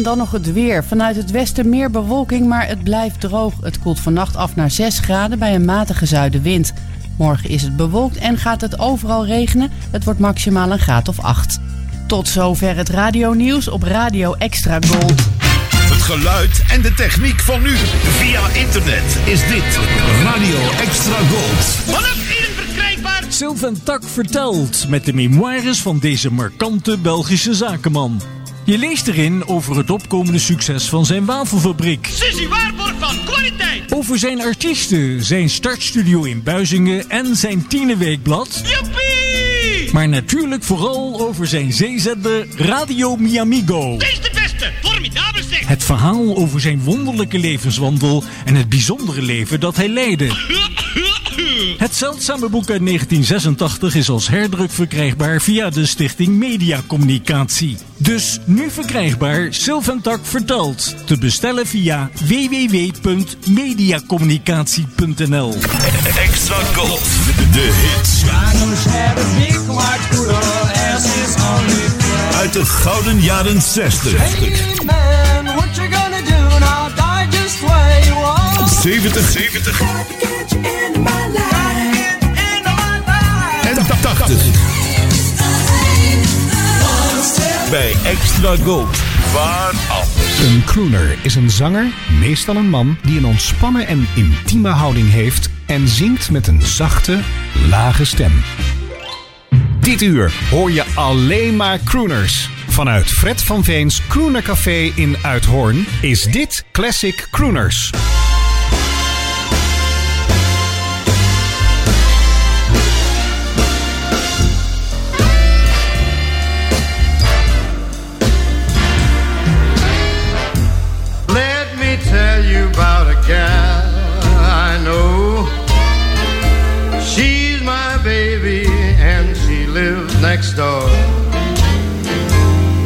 1 dan nog het weer. Vanuit het westen meer bewolking, maar het blijft droog. Het koelt vannacht af naar 6 graden bij een matige zuidenwind. Morgen is het bewolkt en gaat het overal regenen. Het wordt maximaal een graad of 8. Tot zover het radionieuws op Radio Extra Gold. Het geluid en de techniek van nu. Via internet is dit Radio Extra Gold. Vanaf 1 verkrijgbaar. Sylvain Tak vertelt met de memoires van deze markante Belgische zakenman. Je leest erin over het opkomende succes van zijn wafelfabriek. Sissy Waarborg van kwaliteit. Over zijn artiesten, zijn startstudio in Buizingen en zijn tienerweekblad. Joepie! Maar natuurlijk vooral over zijn zeezender Radio Miamigo. Deze de beste. Formidabel zeg. Het verhaal over zijn wonderlijke levenswandel en het bijzondere leven dat hij leidde. Het zeldzame boek uit 1986 is als herdruk verkrijgbaar via de stichting Mediacommunicatie. Dus nu verkrijgbaar Sylvantak verteld. Te bestellen via www.mediacommunicatie.nl Extra Gold. De hits. Uit de gouden jaren 60. 70. 70. En 80. Bij Extra Gold. Een crooner is een zanger, meestal een man, die een ontspannen en intieme houding heeft en zingt met een zachte, lage stem. Dit uur hoor je alleen maar crooners. Vanuit Fred van Veens Crooner Café in Uithoorn is dit Classic Crooners. Next door.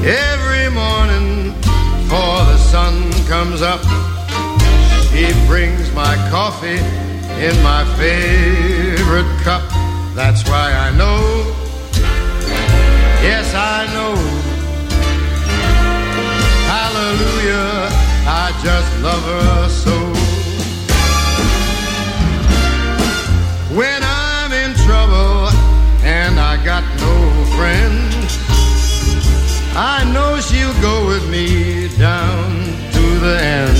Every morning before the sun comes up, she brings my coffee in my favorite cup. That's why I know. Yes, I know. Hallelujah, I just love her so. I know she'll go with me down to the end.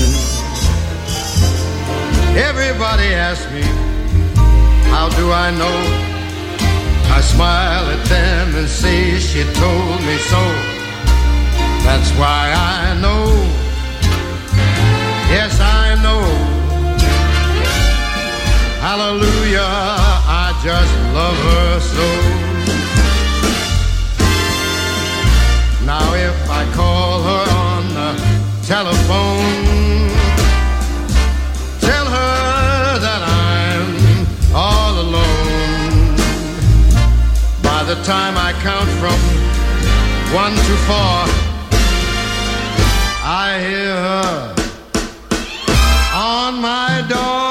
Everybody asks me, how do I know? I smile at them and say she told me so. That's why I know. Yes, I know. Hallelujah, I just love her so. Now, if I call her on the telephone, tell her that I'm all alone. By the time I count from one to four, I hear her on my door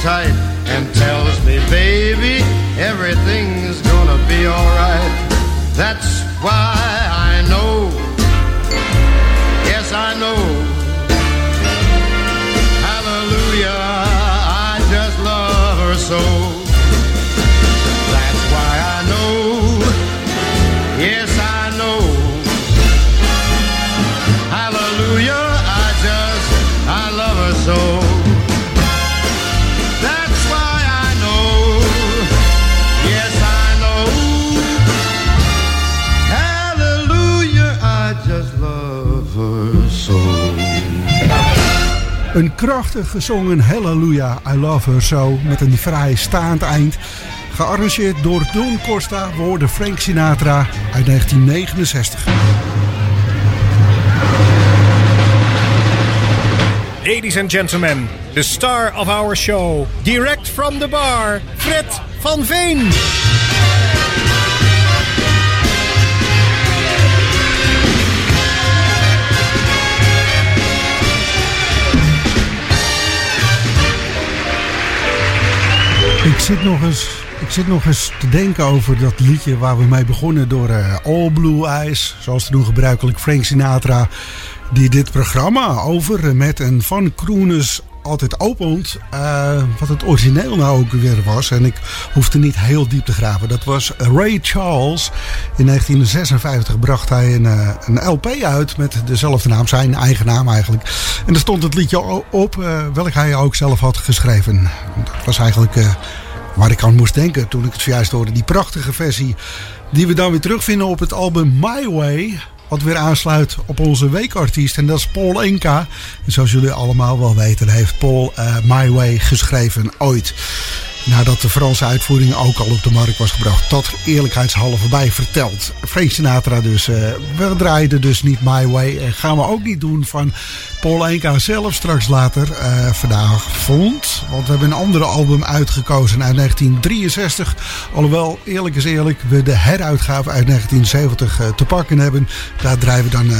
tight and tells me, baby, everything's gonna be alright. That's why Een krachtig gezongen Hallelujah, I Love Her So met een vrij staand eind. Gearrangeerd door Don Costa, woorden Frank Sinatra uit 1969. Ladies and gentlemen, the star of our show, direct from the bar, Fred van Veen. Zit nog eens, ik zit nog eens te denken over dat liedje waar we mee begonnen door eh, All Blue Eyes. Zoals te doen gebruikelijk Frank Sinatra. Die dit programma over eh, met en van Kroenes altijd opent. eh, wat het origineel nou ook weer was. En ik hoefde niet heel diep te graven. Dat was Ray Charles. In 1956 bracht hij een, een LP uit met dezelfde naam. Zijn eigen naam eigenlijk. En er stond het liedje op eh, welk hij ook zelf had geschreven. Dat was eigenlijk... Waar ik aan moest denken toen ik het zojuist hoorde. Die prachtige versie die we dan weer terugvinden op het album My Way. Wat weer aansluit op onze weekartiest. En dat is Paul Enka. En zoals jullie allemaal wel weten heeft Paul eh, My Way geschreven ooit. Nadat de Franse uitvoering ook al op de markt was gebracht. Dat eerlijkheidshalve bij verteld. Frank Sinatra dus. eh, we draaiden dus niet My Way. En gaan we ook niet doen van Paul Enka zelf straks later. eh vandaag vond. Want we hebben een andere album uitgekozen uit 1963. Alhoewel, eerlijk is eerlijk, we de heruitgave uit 1970 eh, te pakken hebben. Daar draaien we dan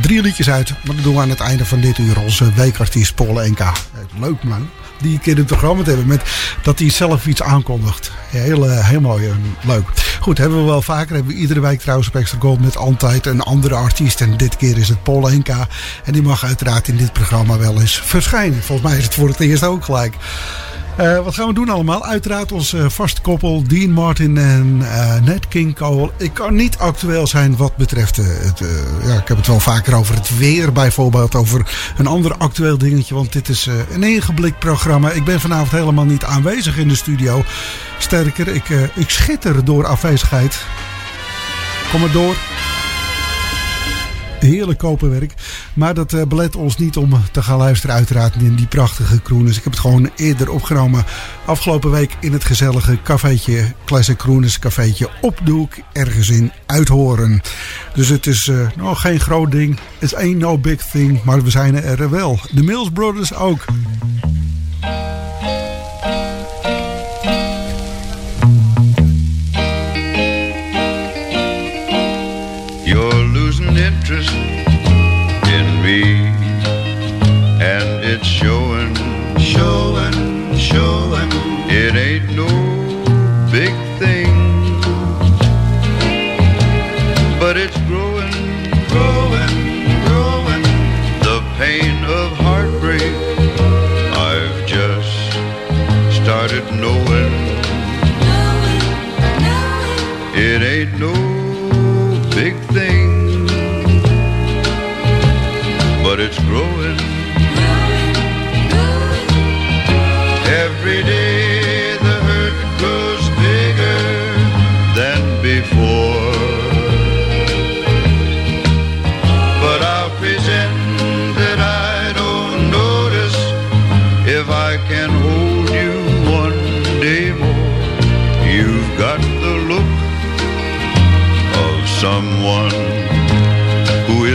drie liedjes uit. Maar dat doen we aan het einde van dit uur. Onze weekartiest Paul Enka. Leuk man die een keer in het programma te hebben. Met dat hij zelf iets aankondigt. Heel, eh, heel mooi en leuk. Goed, hebben we wel vaker. Hebben we iedere week trouwens op Extra Gold met altijd een andere artiest. En dit keer is het Paul Enka. En die mag uiteraard in dit programma wel eens verschijnen. Volgens mij is het voor het eerst ook gelijk. Eh, wat gaan we doen allemaal? Uiteraard ons eh, vaste koppel Dean Martin en Nat King Cole. Ik kan niet actueel zijn wat betreft het... ja, ik heb het wel vaker over het weer bijvoorbeeld. Over een ander actueel dingetje. Want dit is een ingeblik programma. Ik ben vanavond helemaal niet aanwezig in de studio. Sterker, ik, ik schitter door afwezigheid. Kom maar door. Heerlijk koperwerk. Maar dat eh, belet ons niet om te gaan luisteren uiteraard in die prachtige krooners. Ik heb het gewoon eerder opgenomen. Afgelopen week in het gezellige cafeetje. Classic Krooners cafeetje op de hoek. Ergens in Uithoren. Dus het is nou, geen groot ding. It's ain't no big thing. Maar we zijn er wel. De Mills Brothers ook.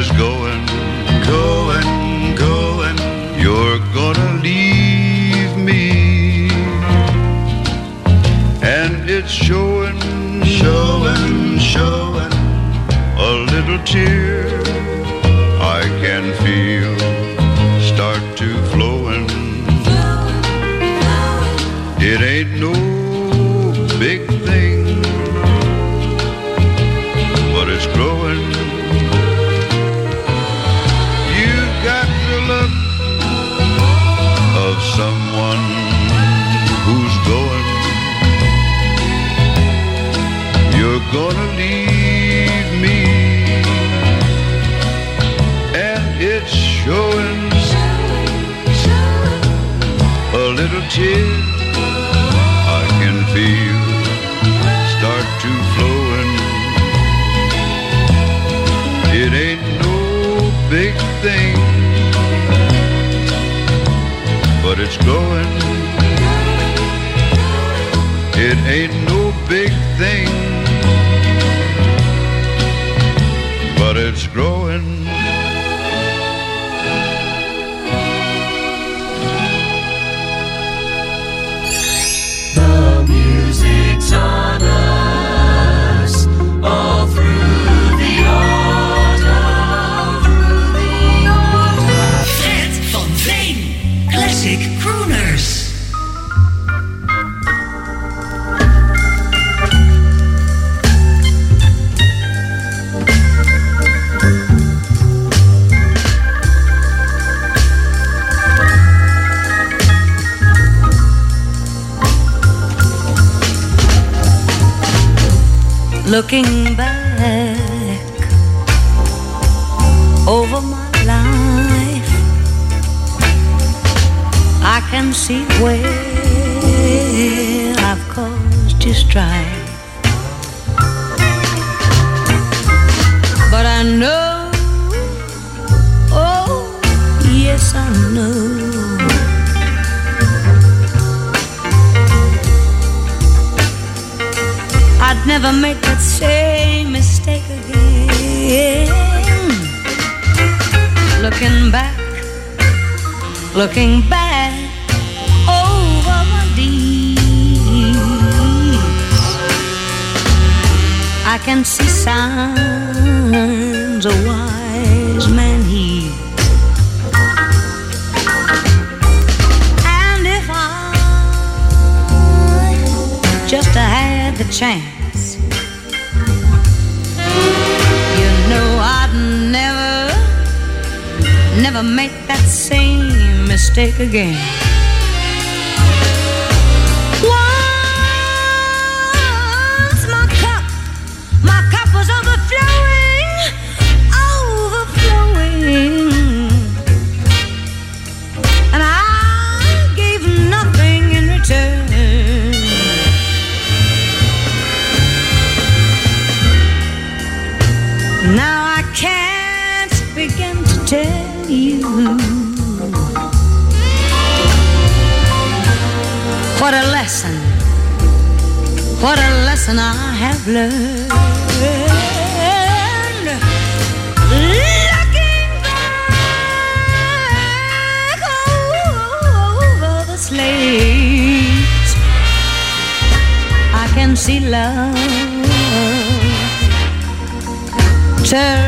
Is going, going, going. You're gonna leave me, and it's showing, showing, showing. A little tear never make that same mistake again. Looking back, looking back over my deeds, I can see signs a wise man heeds. And if I just had the chance, never make that same mistake again. What a lesson I have learned. Looking back over the slates, I can see love turn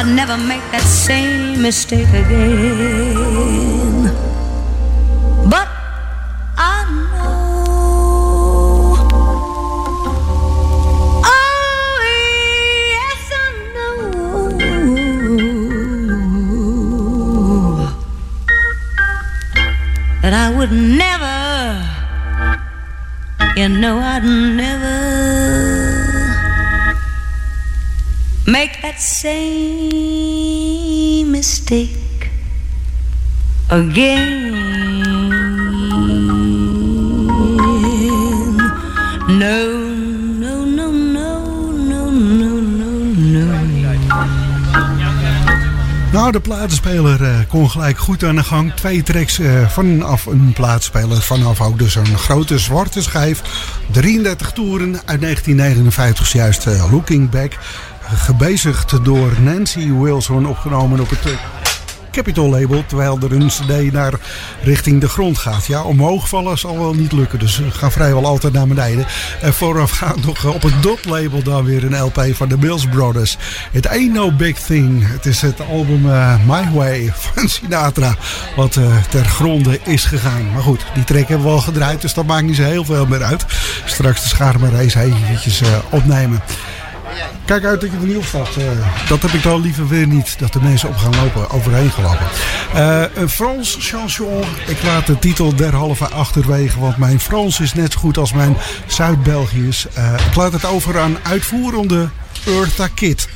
I'd never make that same mistake again. But I know. Oh, yes, I know that I would never, you know, I'd never make that same mistake again. No, no, no, no, no, no, no, no. Nou, de platenspeler eh, kon gelijk goed aan de gang. Twee tracks eh, vanaf een platenspeler. Vanaf ook dus een grote zwarte schijf. 33 toeren uit 1959 is juist eh, Looking Back. Gebezigd door Nancy Wilson. Opgenomen op het eh, Capitol label. Terwijl er een cd naar richting de grond gaat. Ja, omhoog vallen zal wel niet lukken. Dus we gaan vrijwel altijd naar beneden. En voorafgaand nog op het Dot label dan weer een LP van de Mills Brothers. It Ain't No Big Thing. Het is het album eh, My Way van Sinatra. Wat eh, ter gronde is gegaan. Maar goed, die track hebben we al gedraaid. Dus dat maakt niet zo heel veel meer uit. Straks de schaarmenrace eventjes eh, opnemen. Kijk uit dat je er niet op. Eh, dat heb ik dan liever weer niet. Dat de mensen op gaan lopen, overheen gelopen. Eh, een Frans chanson. Ik laat de titel derhalve achterwege. Want mijn Frans is net zo goed als mijn Zuid-Belgiërs. Eh, ik laat het over aan uitvoerende Eartha Kitt.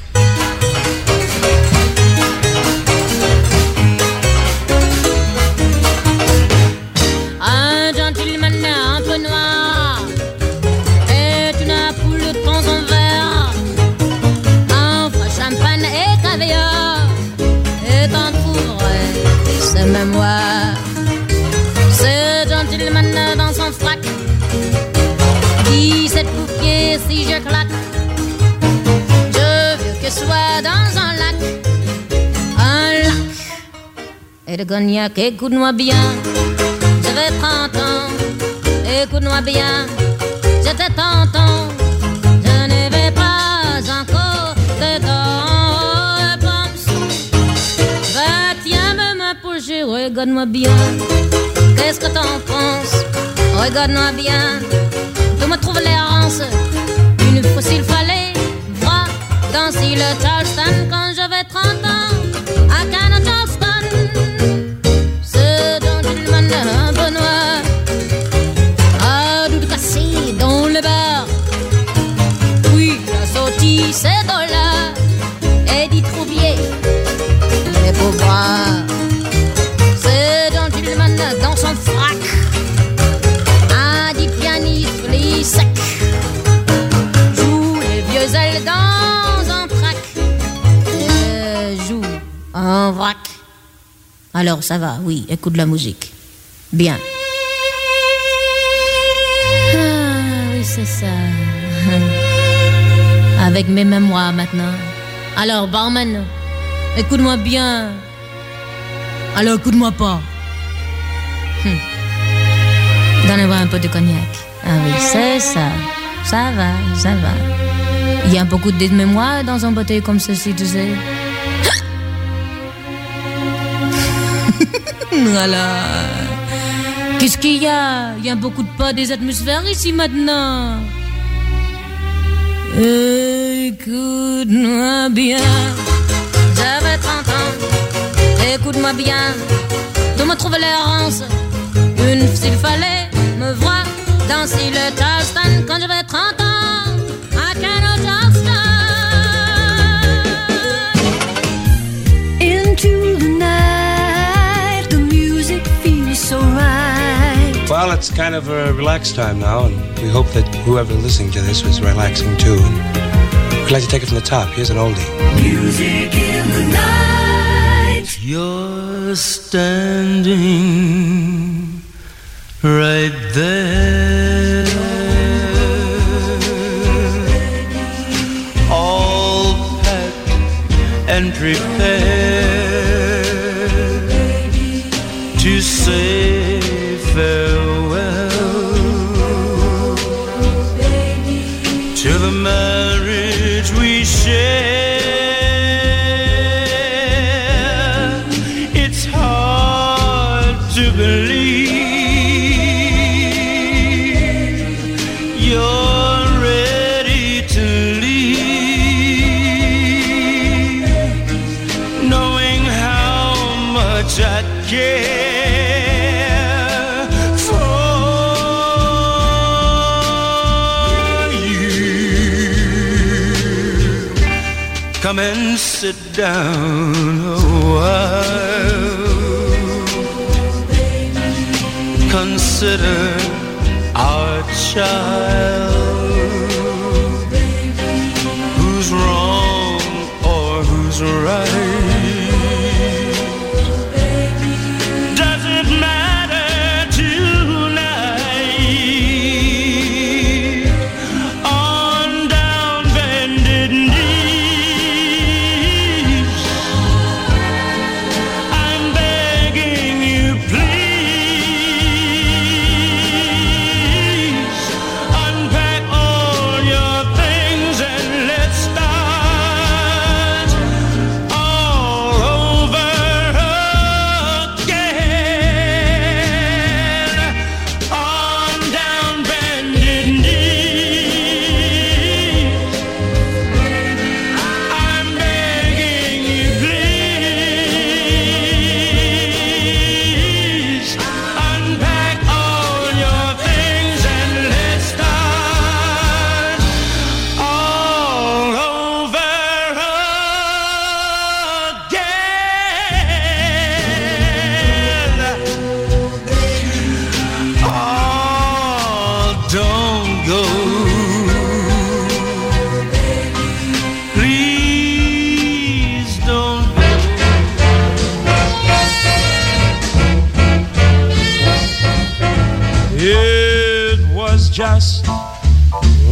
Et de cognac. Écoute-moi bien. J'avais 30 ans, écoute-moi bien, j'étais tentant, je n'avais pas encore de dents, Va, tiens ma pour jouer, regarde-moi bien, qu'est-ce que t'en penses, regarde-moi bien, tu me trouves l'errance, Ouf, s'il fallait voir danser le Charleston quand j'avais Alors ça va, oui, écoute la musique. Bien. Ah, oui, c'est ça. Avec mes mémoires maintenant. Alors, barman, écoute-moi bien. Alors, écoute-moi pas. Hum. Donnez-moi un peu de cognac. Ah oui, c'est ça. Ça va, ça va. Il y a beaucoup de mémoire dans un bouteille comme ceci, tu sais. Voilà. Qu'est-ce qu'il y a? Il y a beaucoup de pas des atmosphères ici maintenant. Écoute-moi bien. J'avais 30 ans. Écoute-moi bien. De me trouver l'errance. Une s'il fallait me voir danser le Charleston quand j'avais 30 ans. Well, it's kind of a relaxed time now, and we hope that whoever listening to this was relaxing too. And we'd like to take it from the top. Here's an oldie. Music in the night. You're standing right there. All packed and prepared Come and sit down oh, a while. Consider our child. Who's wrong or who's right?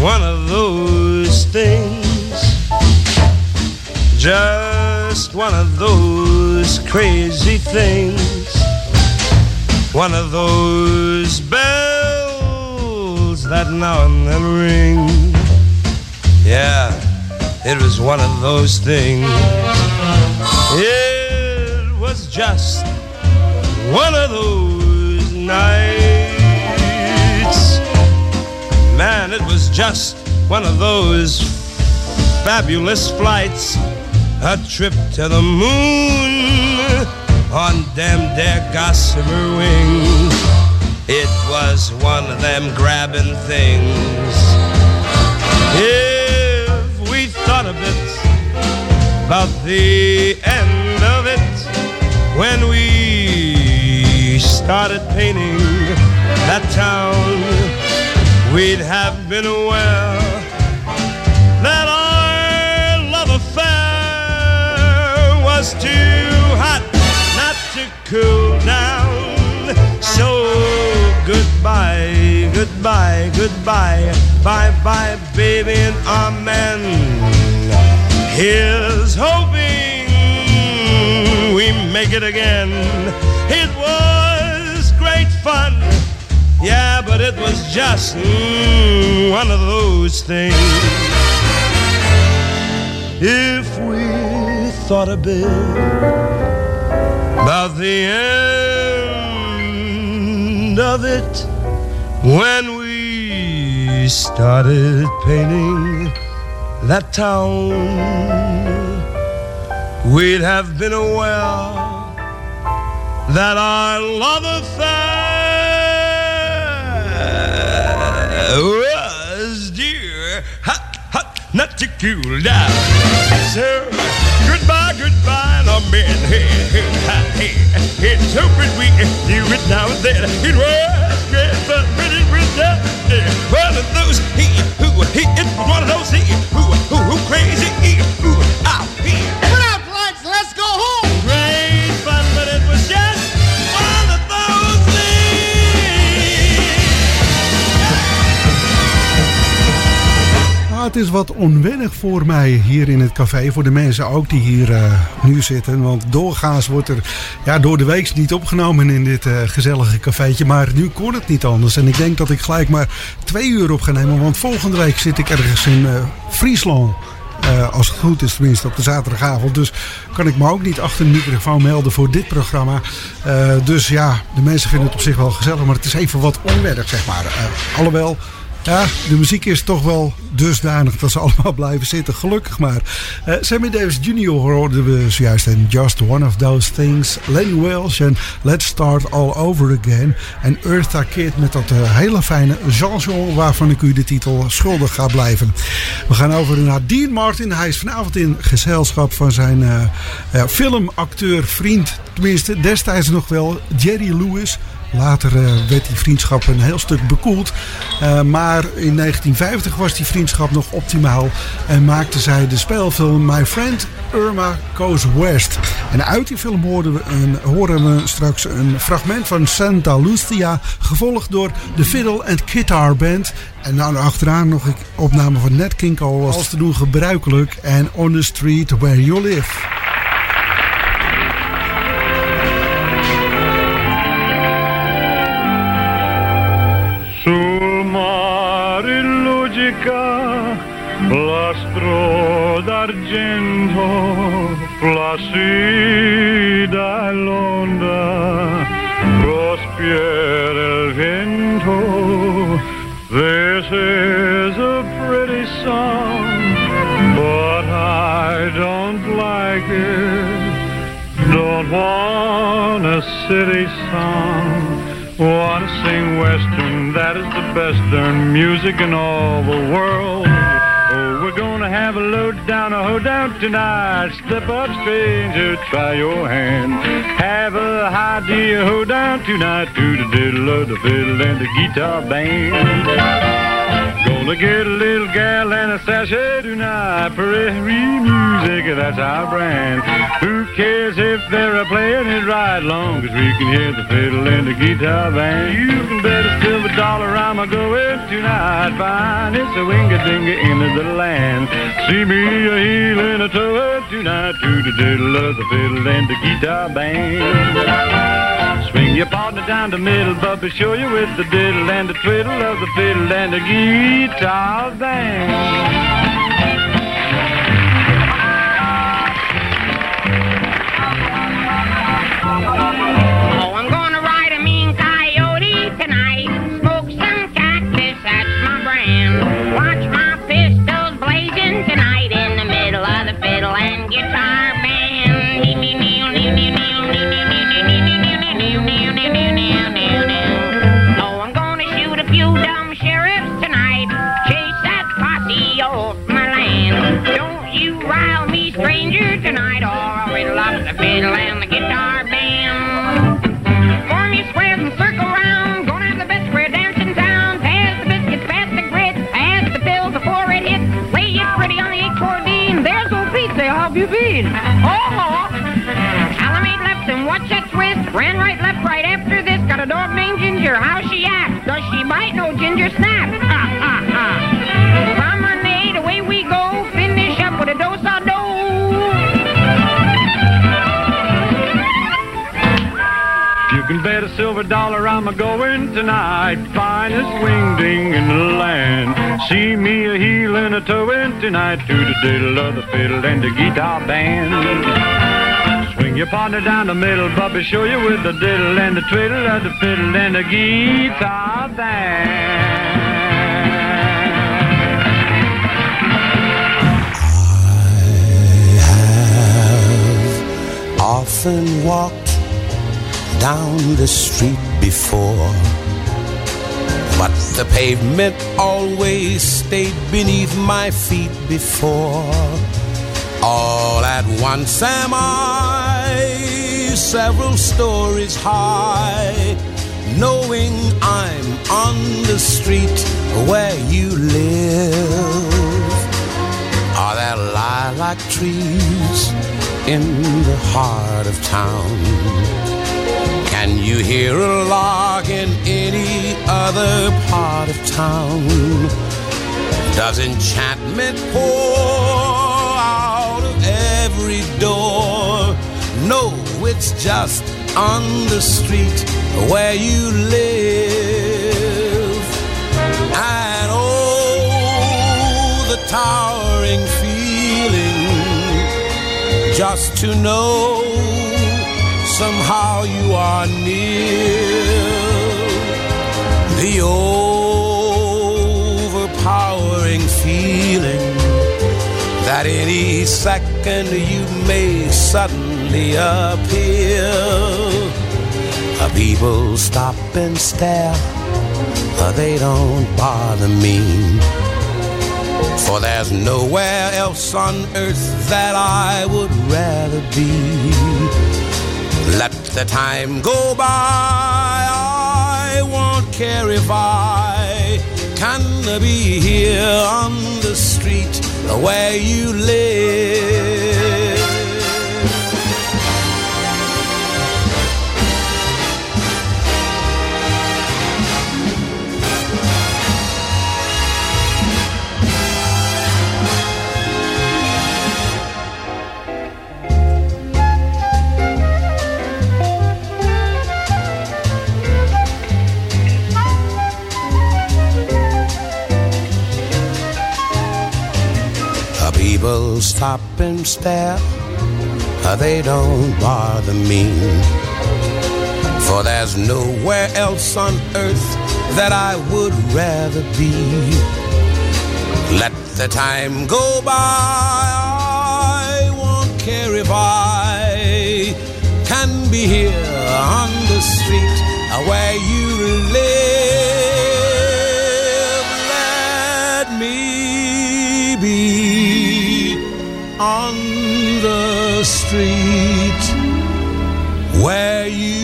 One of those things. Just one of those crazy things. One of those bells that now and then ring. Yeah, it was one of those things. It was just one of those nights. Man, it was just one of those fabulous flights, a trip to the moon on them there gossamer wings. It was one of them grabbing things. If we thought a bit about the end of it when we started painting that town, we'd have been aware that our love affair was too hot not to cool down. So goodbye, goodbye, goodbye, bye bye, baby, and amen. Here's hoping we make it again. It was great fun, yeah, but it was just mm, one of those things. If we thought a bit about the end of it when we started painting that town, we'd have been aware that our love affair was dear, hot, hot, not to cool down. So, goodbye, goodbye, no man, hey, hey, hey, hey. It's hoping we can do it now and then. It was great but it was not one of those he who he it was one of those he who who who crazy he who out he. Het is wat onwennig voor mij hier in het café. Voor de mensen ook die hier eh, nu zitten. Want doorgaans wordt er ja, door de week niet opgenomen in dit eh, gezellige cafeetje. Maar nu kon het niet anders. En ik denk dat ik gelijk maar twee uur op ga nemen. Want volgende week zit ik ergens in eh, Friesland. Als het goed is, tenminste op de zaterdagavond. Dus kan ik me ook niet achter de microfoon melden voor dit programma. Dus ja, de mensen vinden het op zich wel gezellig. Maar het is even wat onwennig, zeg maar. Eh, alhoewel, ja, de muziek is toch wel dusdanig dat ze allemaal blijven zitten. Gelukkig maar. Eh, Sammy Davis Jr. hoorden we zojuist en Just One of Those Things. Lenny Welsh en Let's Start All Over Again. En Eartha Kitt met dat eh, hele fijne chanson waarvan ik u de titel schuldig ga blijven. We gaan over naar Dean Martin. Hij is vanavond in gezelschap van zijn eh, filmacteur, vriend. Tenminste, destijds nog wel Jerry Lewis. Later eh, werd die vriendschap een heel stuk bekoeld. Eh, maar in 1950 was die vriendschap nog optimaal. En maakte zij de speelfilm My Friend Irma Goes West. En uit die film horen we, een, we straks een fragment van Santa Lucia. Gevolgd door de Fiddle and Guitar Band. En dan achteraan nog een opname van Nat King Cole als te doen gebruikelijk. En On the Street Where You Live. Lugica l'astro d'argento placida l'onda il vento This is a pretty song but I don't like it. Don't want a city song. Wanna sing western, that is the darn music in all the world. Oh, we're gonna have a load down a hoedown tonight. Step up, stranger, uh, try your hand. Have a high dear hoedown tonight to the diddle of the fiddle and the guitar band. Gonna get a little gal and a sachet tonight. Prairie music, that's our brand. Who cares if they're a playing it right, long as we can hear the fiddle and the guitar band. You can bet a dollar I'm a going tonight. Fine, it's a winga-dinga into the land. See me a heeling a toe tonight to the diddle of the fiddle and the guitar band. Swing your partner down the middle, but be sure you with the diddle and the twiddle of the fiddle and the guitar band. Twist. Right, left, right after this. Got a dog named Ginger. How's she act? Does she bite? No, Ginger snap. Ha, ha, ha. Promenade, away we go. Finish up with a dose of dough. You can bet a silver dollar I'm a going tonight. Finest wingding in the land. See me a heel and a towing tonight to the diddle of the fiddle and the guitar band. Swing your partner down the middle, Bubba, show you with the diddle and the twiddle of the fiddle and the guitar have often walked down the street before. But the pavement always stayed beneath my feet before. All at once am I several stories high, knowing I'm on the street where you live. Are there lilac trees in the heart of town? Can you hear a lark in any other part of town? Does enchantment pour out of every door? No, it's just on the street where you live. And oh, the towering feeling just to know somehow you are near. The overpowering feeling that any second you may suddenly appear. Uh, People stop and stare, uh, they don't bother me. For there's nowhere else on earth that I would rather be. Let the time go by, I won't care if I can be here on the street where you live. Stop and stare, they don't bother me. For there's nowhere else on earth that I would rather be. Let the time go by, I won't care if I can be here on the street where you live. Let me be on the street where you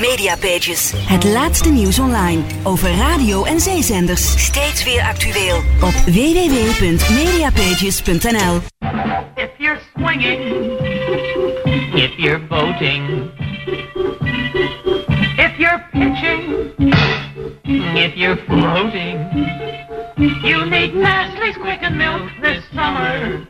Mediapages. Het laatste nieuws online over radio en zeezenders. Steeds weer actueel op www.mediapages.nl. if you're pitching, if you're floating, you need Nestle's Quicken Milk this summer.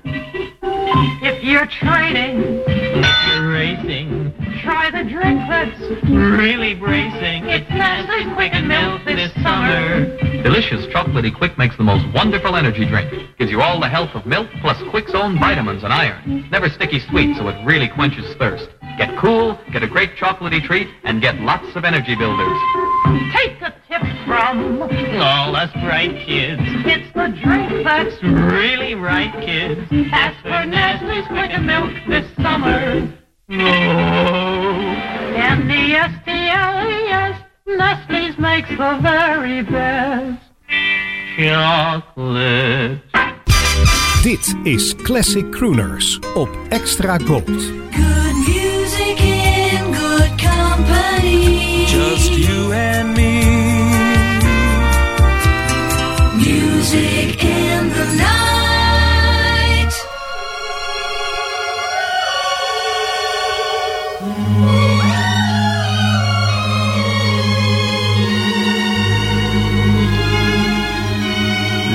If you're training, if you're racing, try the drink that's really bracing. It's Nestle's Quicken Milk this summer. Delicious chocolatey Quick makes the most wonderful energy drink. Gives you all the health of milk plus Quick's own vitamins and iron. Never sticky sweet, so it really quenches thirst. Get cool, get a great chocolatey treat, and get lots of energy builders. Take a tip from all us bright kids. It's the drink that's really right, kids. Ask for Nestle's Quicken Milk this summer. Oh, N-E-S-T-L-E-S, Nestle's makes the very best chocolate. Dit is Classic Crooners op Extra Gold. Good me. Music in the night.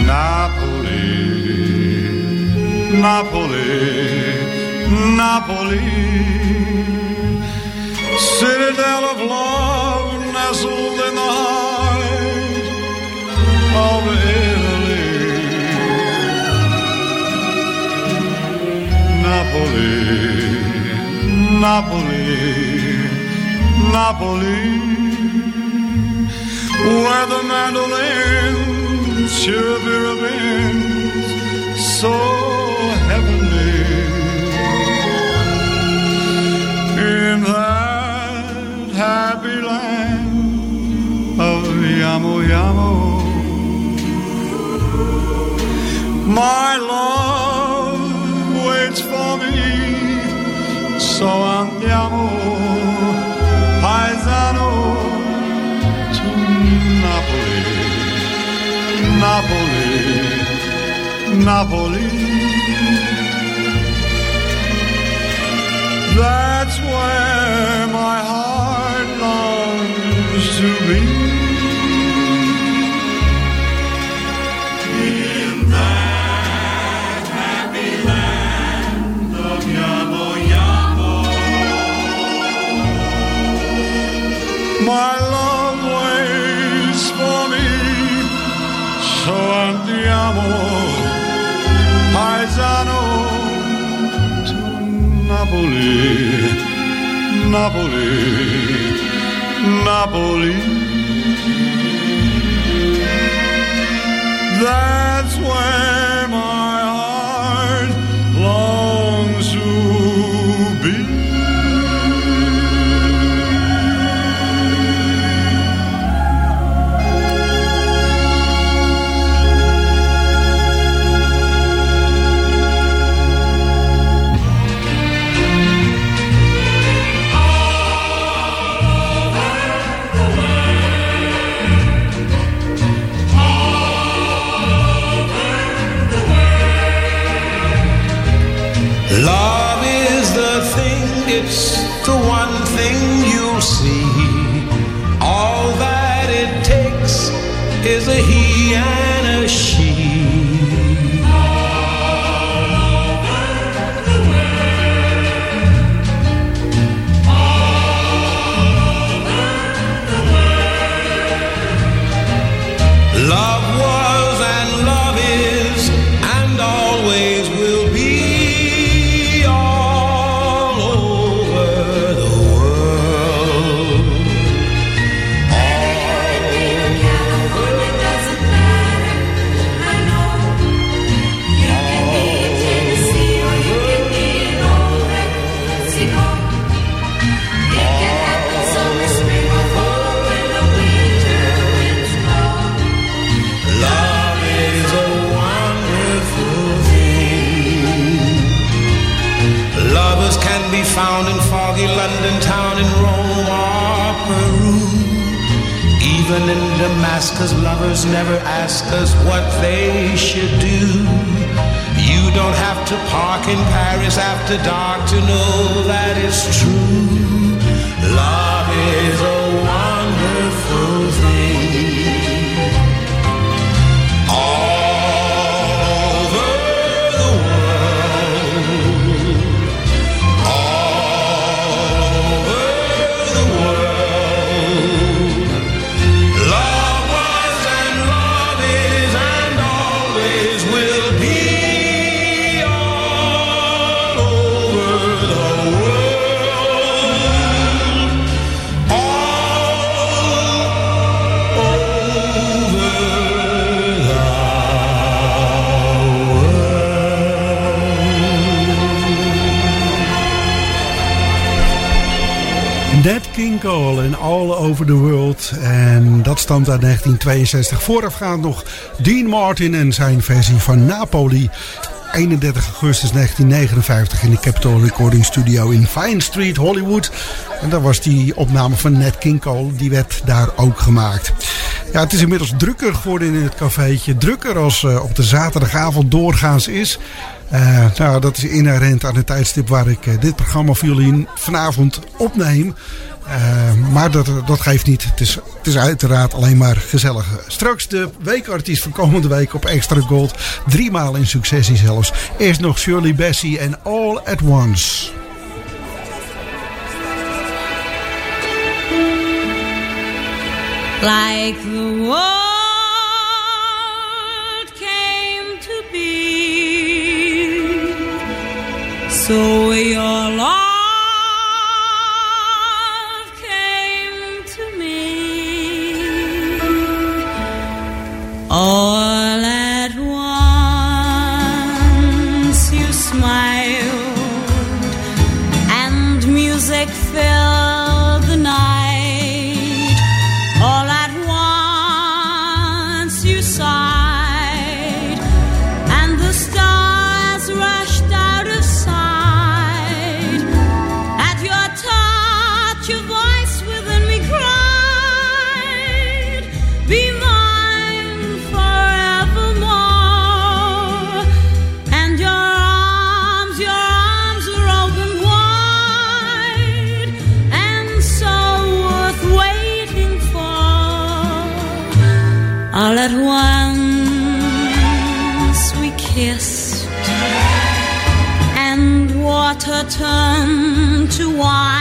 Napoli, Napoli, Napoli citadel of love nestled in the heart of Italy. Napoli, Napoli, Napoli, where the mandolin be ribbons so heavenly in that happy land of Yamo Yamo. My love waits for me, so andiamo, paesano, to Napoli, Napoli. Napoli. That's where my heart Napoli, Napoli. That's where lovers never ask us what they should do. You don't have to park in Paris after dark to know that it's true. Love is a King Cole en All Over the World. En dat stamt uit 1962. Voorafgaand nog Dean Martin en zijn versie van Napoli. 31 augustus 1959 in de Capitol Recording Studio in Vine Street, Hollywood. En daar was die opname van Nat King Cole, die werd daar ook gemaakt. Ja, het is inmiddels drukker geworden in het cafeetje. Drukker als eh, op de zaterdagavond doorgaans is. Eh, nou, dat is inherent aan het tijdstip waar ik eh, dit programma voor jullie vanavond opneem. Eh, maar dat, dat geeft niet. Het is, het is uiteraard alleen maar gezellig. Straks de weekartiest van komende week op Extra Gold. Drie maal in successie zelfs. Eerst nog Shirley Bassey en All at Once. like the So your love came to me. All to.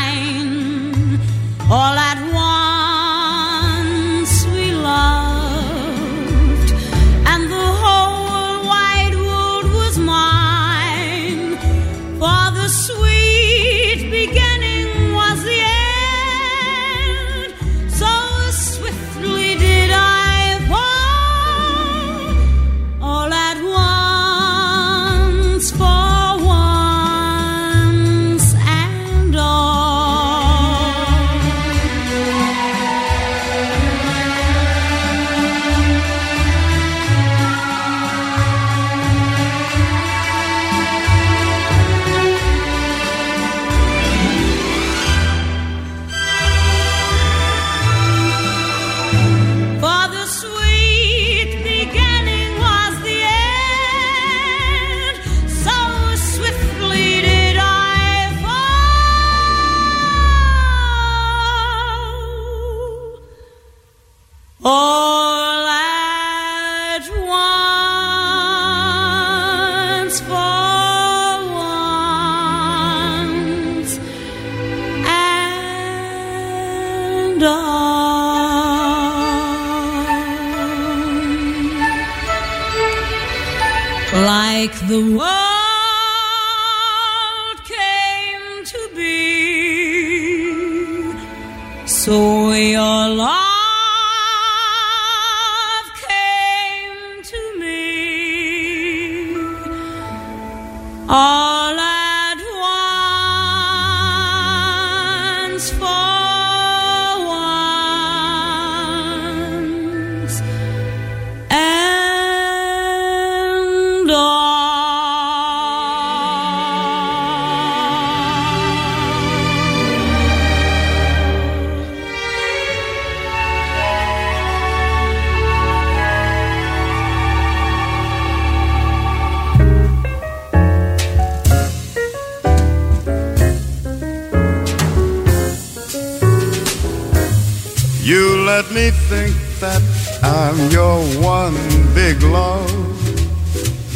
Let me think that I'm your one big love.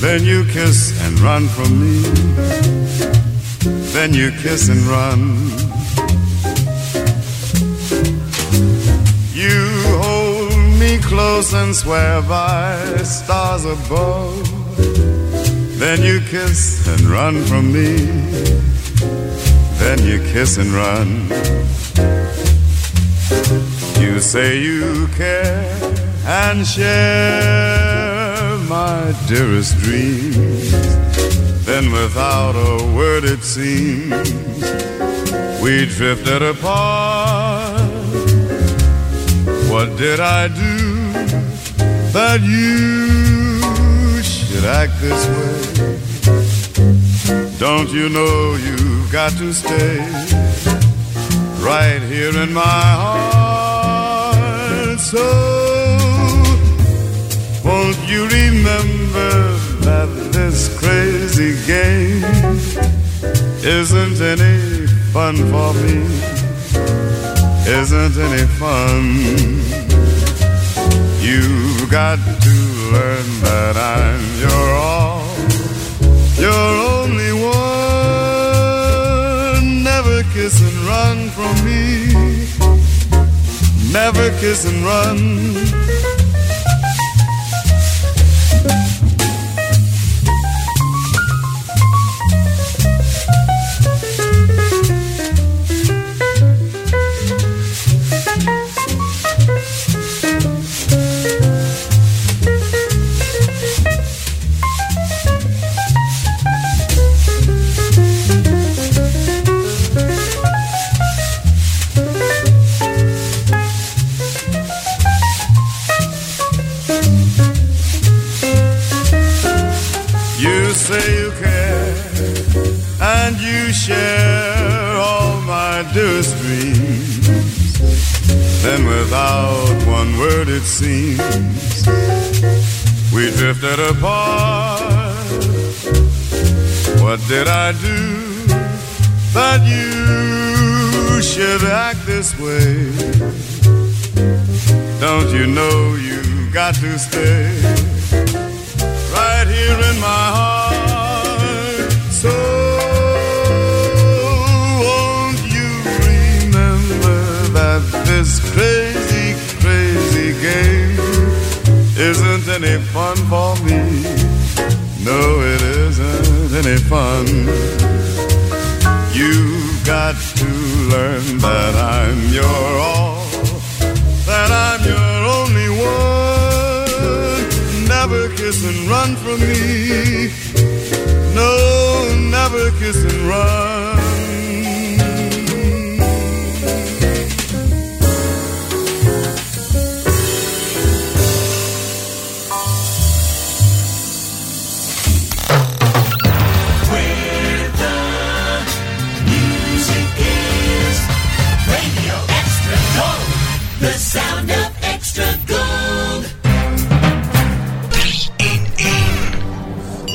Then you kiss and run from me. Then you kiss and run. You hold me close and swear by stars above. Then you kiss and run from me. Then you kiss and run. You say you care and share my dearest dreams. Then, without a word, it seems, we drifted apart. What did I do that you should act this way? Don't you know you've got to stay right here in my heart? So won't you remember that this crazy game isn't any fun for me? Isn't any fun? You've got to learn that I'm your all, your only one. Never kiss and run from me. Never kiss and run.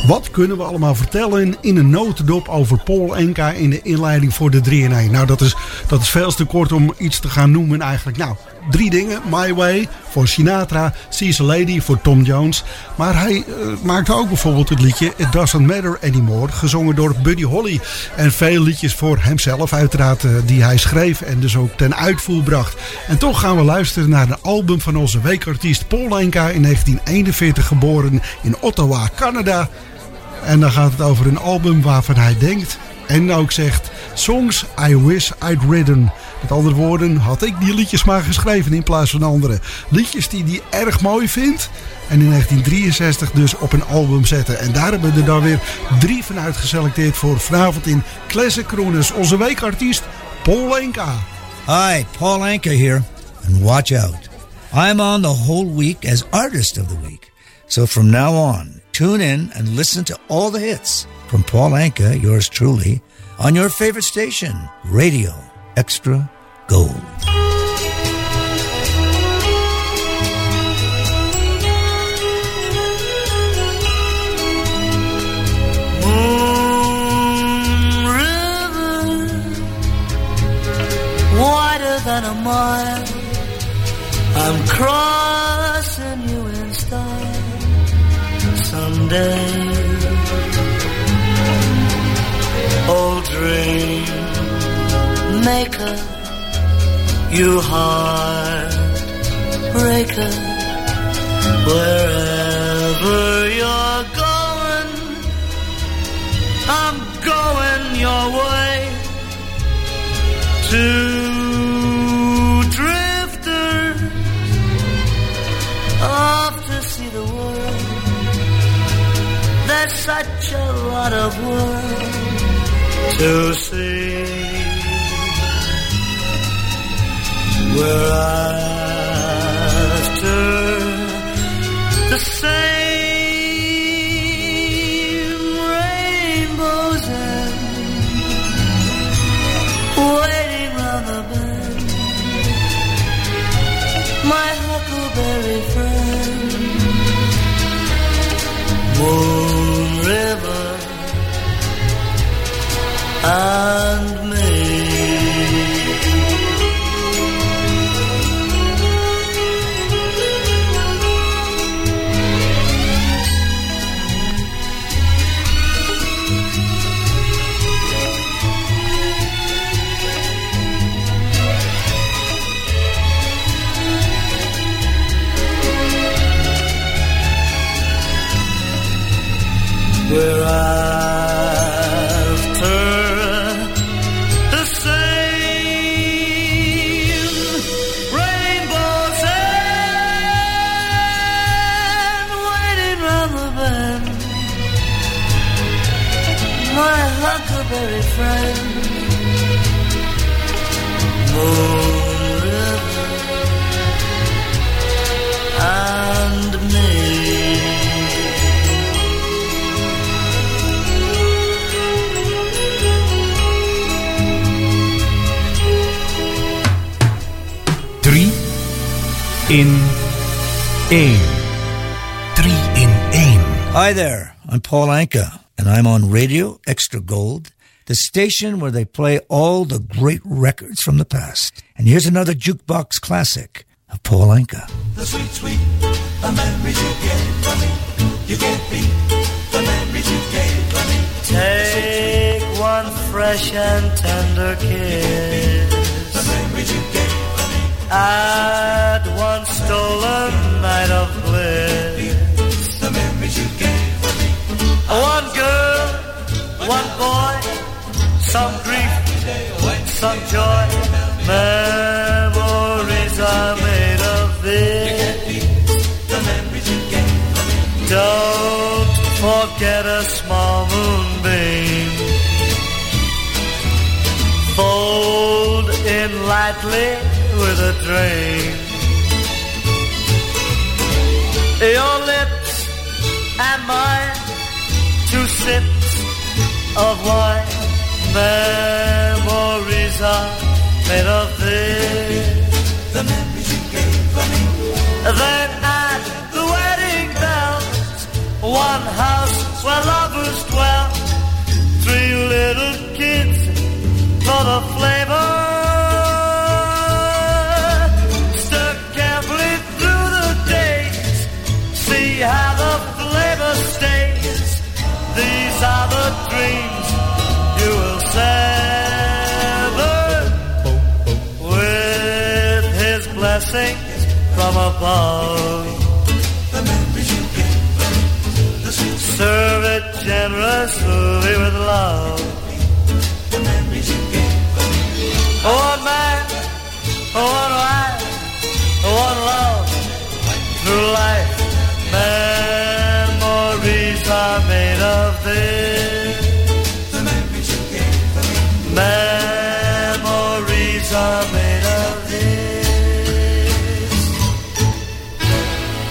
Wat kunnen we allemaal vertellen in een notendop over Paul Enka in de inleiding voor de 3 in 1? Nou, dat is, dat is veel te kort om iets te gaan noemen eigenlijk. Nou, drie dingen. My Way voor Sinatra, She's Lady voor Tom Jones. Maar hij eh, maakte ook bijvoorbeeld het liedje It Doesn't Matter Anymore, gezongen door Buddy Holly. En veel liedjes voor hemzelf uiteraard, eh, die hij schreef en dus ook ten uitvoer bracht. En toch gaan we luisteren naar een album van onze weekartiest Paul Enka in 1941 geboren in Ottawa, Canada. En dan gaat het over een album waarvan hij denkt en ook zegt: Songs I wish I'd written. Met andere woorden, had ik die liedjes maar geschreven in plaats van andere. Liedjes die hij erg mooi vindt. En in 1963 dus op een album zetten. En daar hebben we er dan weer drie van uitgeselecteerd voor vanavond in Classic. Onze weekartiest Paul Enka. Hi, Paul Anka here, and watch out. I'm on the whole week as Artist of the Week. So from now on, tune in and listen to all the hits from Paul Anka, yours truly, on your favorite station, Radio Extra Gold. Mm, Wider than a mile. I'm crossing someday. Old dream maker, you heartbreaker, wherever you're going. I'm going your way to such a lot of world to see. We're after the same. And in één. Drie in één. Hi there, I'm Paul Anka, and I'm on Radio Extra Gold, the station where they play all the great records from the past. And here's another jukebox classic of Paul Anka. The sweet, sweet, the memories you gave for me. You gave me the memories you gave for me. Take one fresh and tender kiss. The memories you gave for me. At one stolen night of bliss. The memories you gave me. One girl, one boy, some grief, some joy. Memories are made of this. Don't forget a small moonbeam. Fold in lightly with a dream. Your lips and mine, two sips of wine. Memories are made of this. The memories you gave for me. Then at the wedding bells, one house where lovers dwell. Three little kids for the flavor. See how the flavor stays. These are the dreams you will sever with his blessings from above. The memories you give, serve it generously with love. The memories you give, oh, one man, oh, one life, oh, one love through life. Memories are made of this. The memories you gave Memories are made of this.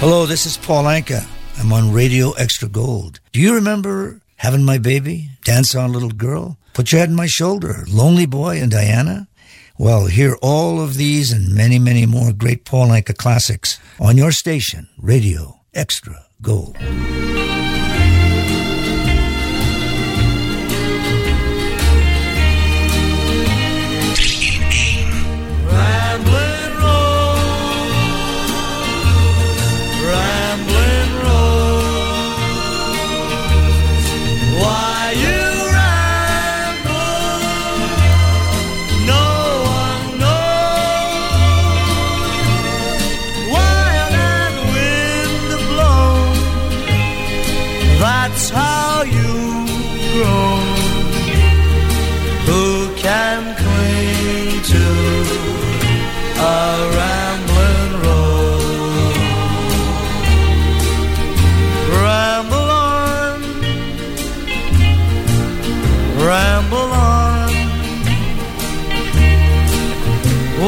Hello, this is Paul Anka. I'm on Radio Extra Gold. Do you remember having my baby? Dance on Little Girl? Put your head on my shoulder. Lonely Boy and Diana? Well, hear all of these and many, many more great Paul Anka classics on your station, Radio Extra Gold.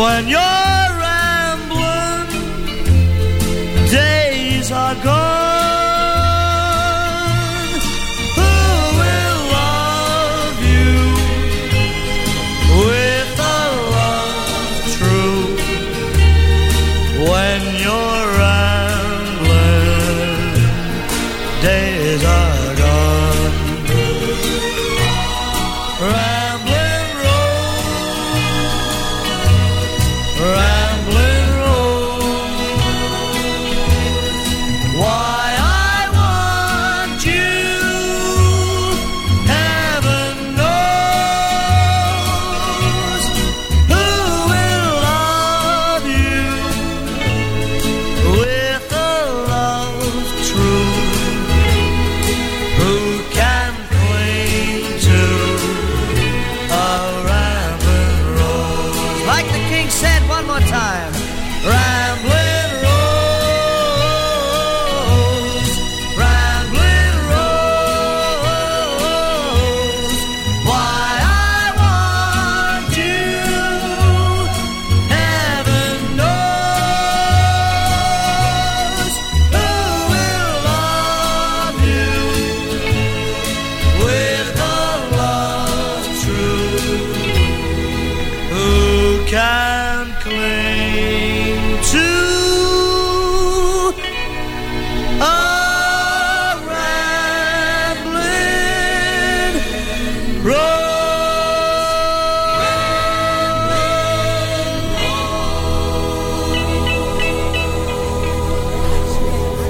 When you're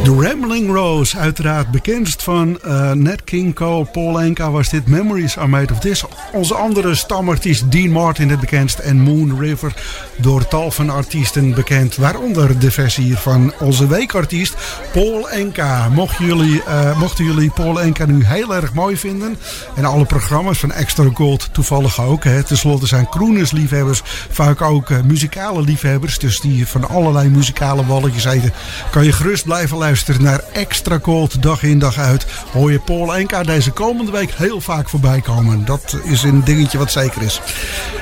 Darling Rose, uiteraard bekendst van eh Nat King Cole, Paul Enka was dit Memories Are Made of This. Onze andere stamartiest Dean Martin het bekendst en Moon River door tal van artiesten bekend. Waaronder de versie van onze weekartiest Paul Enka. Mochten jullie, eh, mochten jullie Paul Enka nu heel erg mooi vinden en alle programma's van Extra Gold toevallig ook. Hè. Ten slotte zijn crooners-liefhebbers vaak ook eh, muzikale liefhebbers. Dus die van allerlei muzikale walletjes eten. Kan je gerust blijven luisteren naar Extra Gold dag in dag uit. Hoor je Paul Enka deze komende week heel vaak voorbij komen. Dat is een dingetje wat zeker is.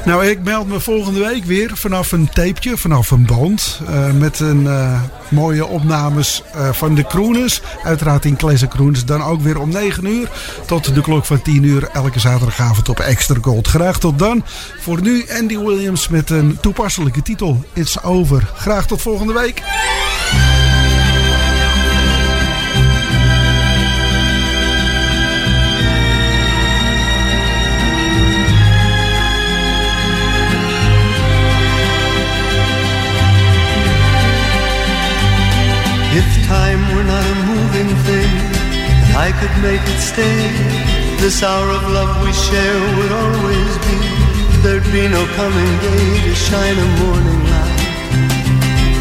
Nou, ik meld me volgende week weer vanaf een tapeje, vanaf een band. eh, met een eh, mooie opnames eh, van de Crooners. Uiteraard in Classic Crooners. Dan ook weer om 9 uur tot de klok van 10 uur. Elke zaterdagavond op Extra Gold. Graag tot dan. Voor nu Andy Williams met een toepasselijke titel. It's Over. Graag tot volgende week. I could make it stay, this hour of love we share would always be. There'd be no coming day to shine a morning light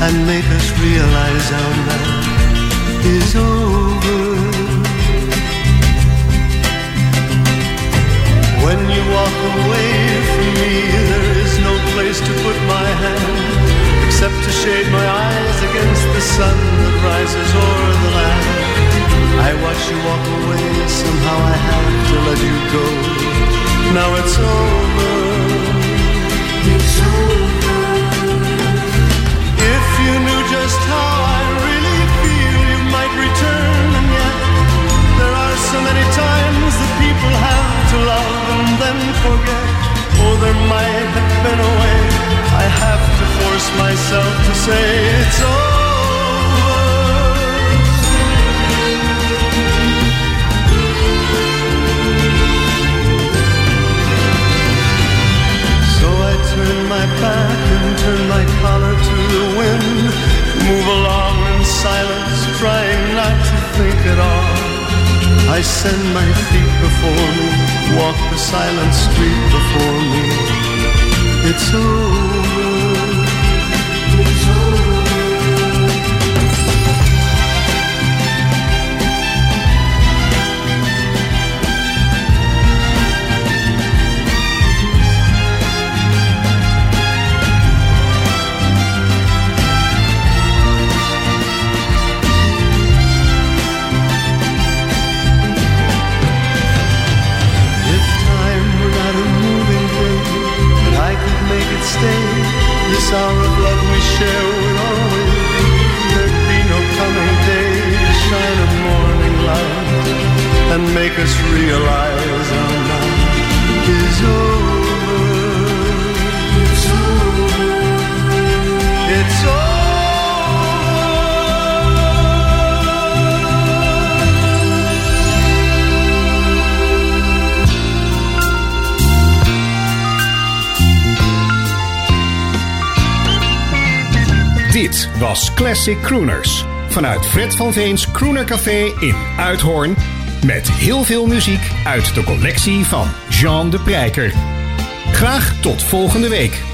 and make us realize our night is over. When you walk away from me, there is no place to put my hand except to shade my eyes against the sun that rises o'er the land. Walk away, somehow I have to let you go. Now it's over. It's over. If you knew just how I really feel, you might return, and yet there are so many times that people have to love and then forget. Oh, there might have been a way. I have to force myself to say it's over. Move along in silence, trying not to think at all. I send my feet before me, walk the silent street before me. It's over. Us realize our night is over. It's over. It's over. Dit was Classic Crooners. Vanuit Fred van Veens Crooner Café in Uithoorn. Met heel veel muziek uit de collectie van Jean de Prijker. Graag tot volgende week.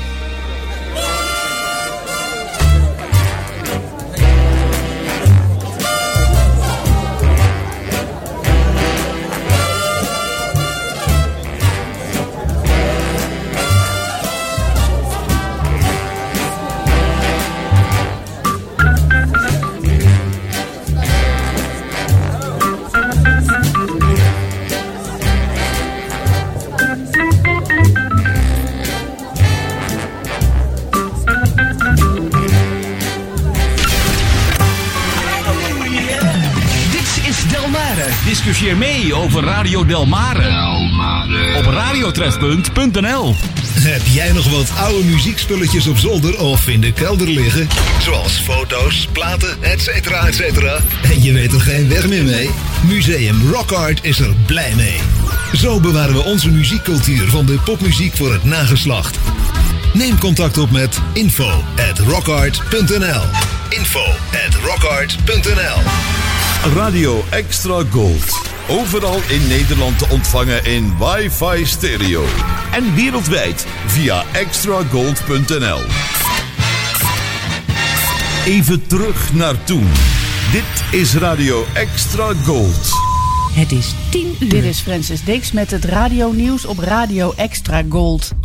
Over Radio Delmare. Op radiotrefpunt.nl Heb jij nog wat oude muziekspulletjes op zolder of in de kelder liggen? Zoals foto's, platen, etc. etcetera. En je weet er geen weg meer mee? Museum Rock Art is er blij mee. Zo bewaren we onze muziekcultuur van de popmuziek voor het nageslacht. Neem contact op met info at rockart.nl info at rockart.nl Radio Extra Gold. Overal in Nederland te ontvangen in wifi stereo. En wereldwijd via extragold.nl. Even terug naar toen. Dit is Radio Extra Gold. Het is 10 uur. Dit is Francis Dix met het radio nieuws op Radio Extra Gold.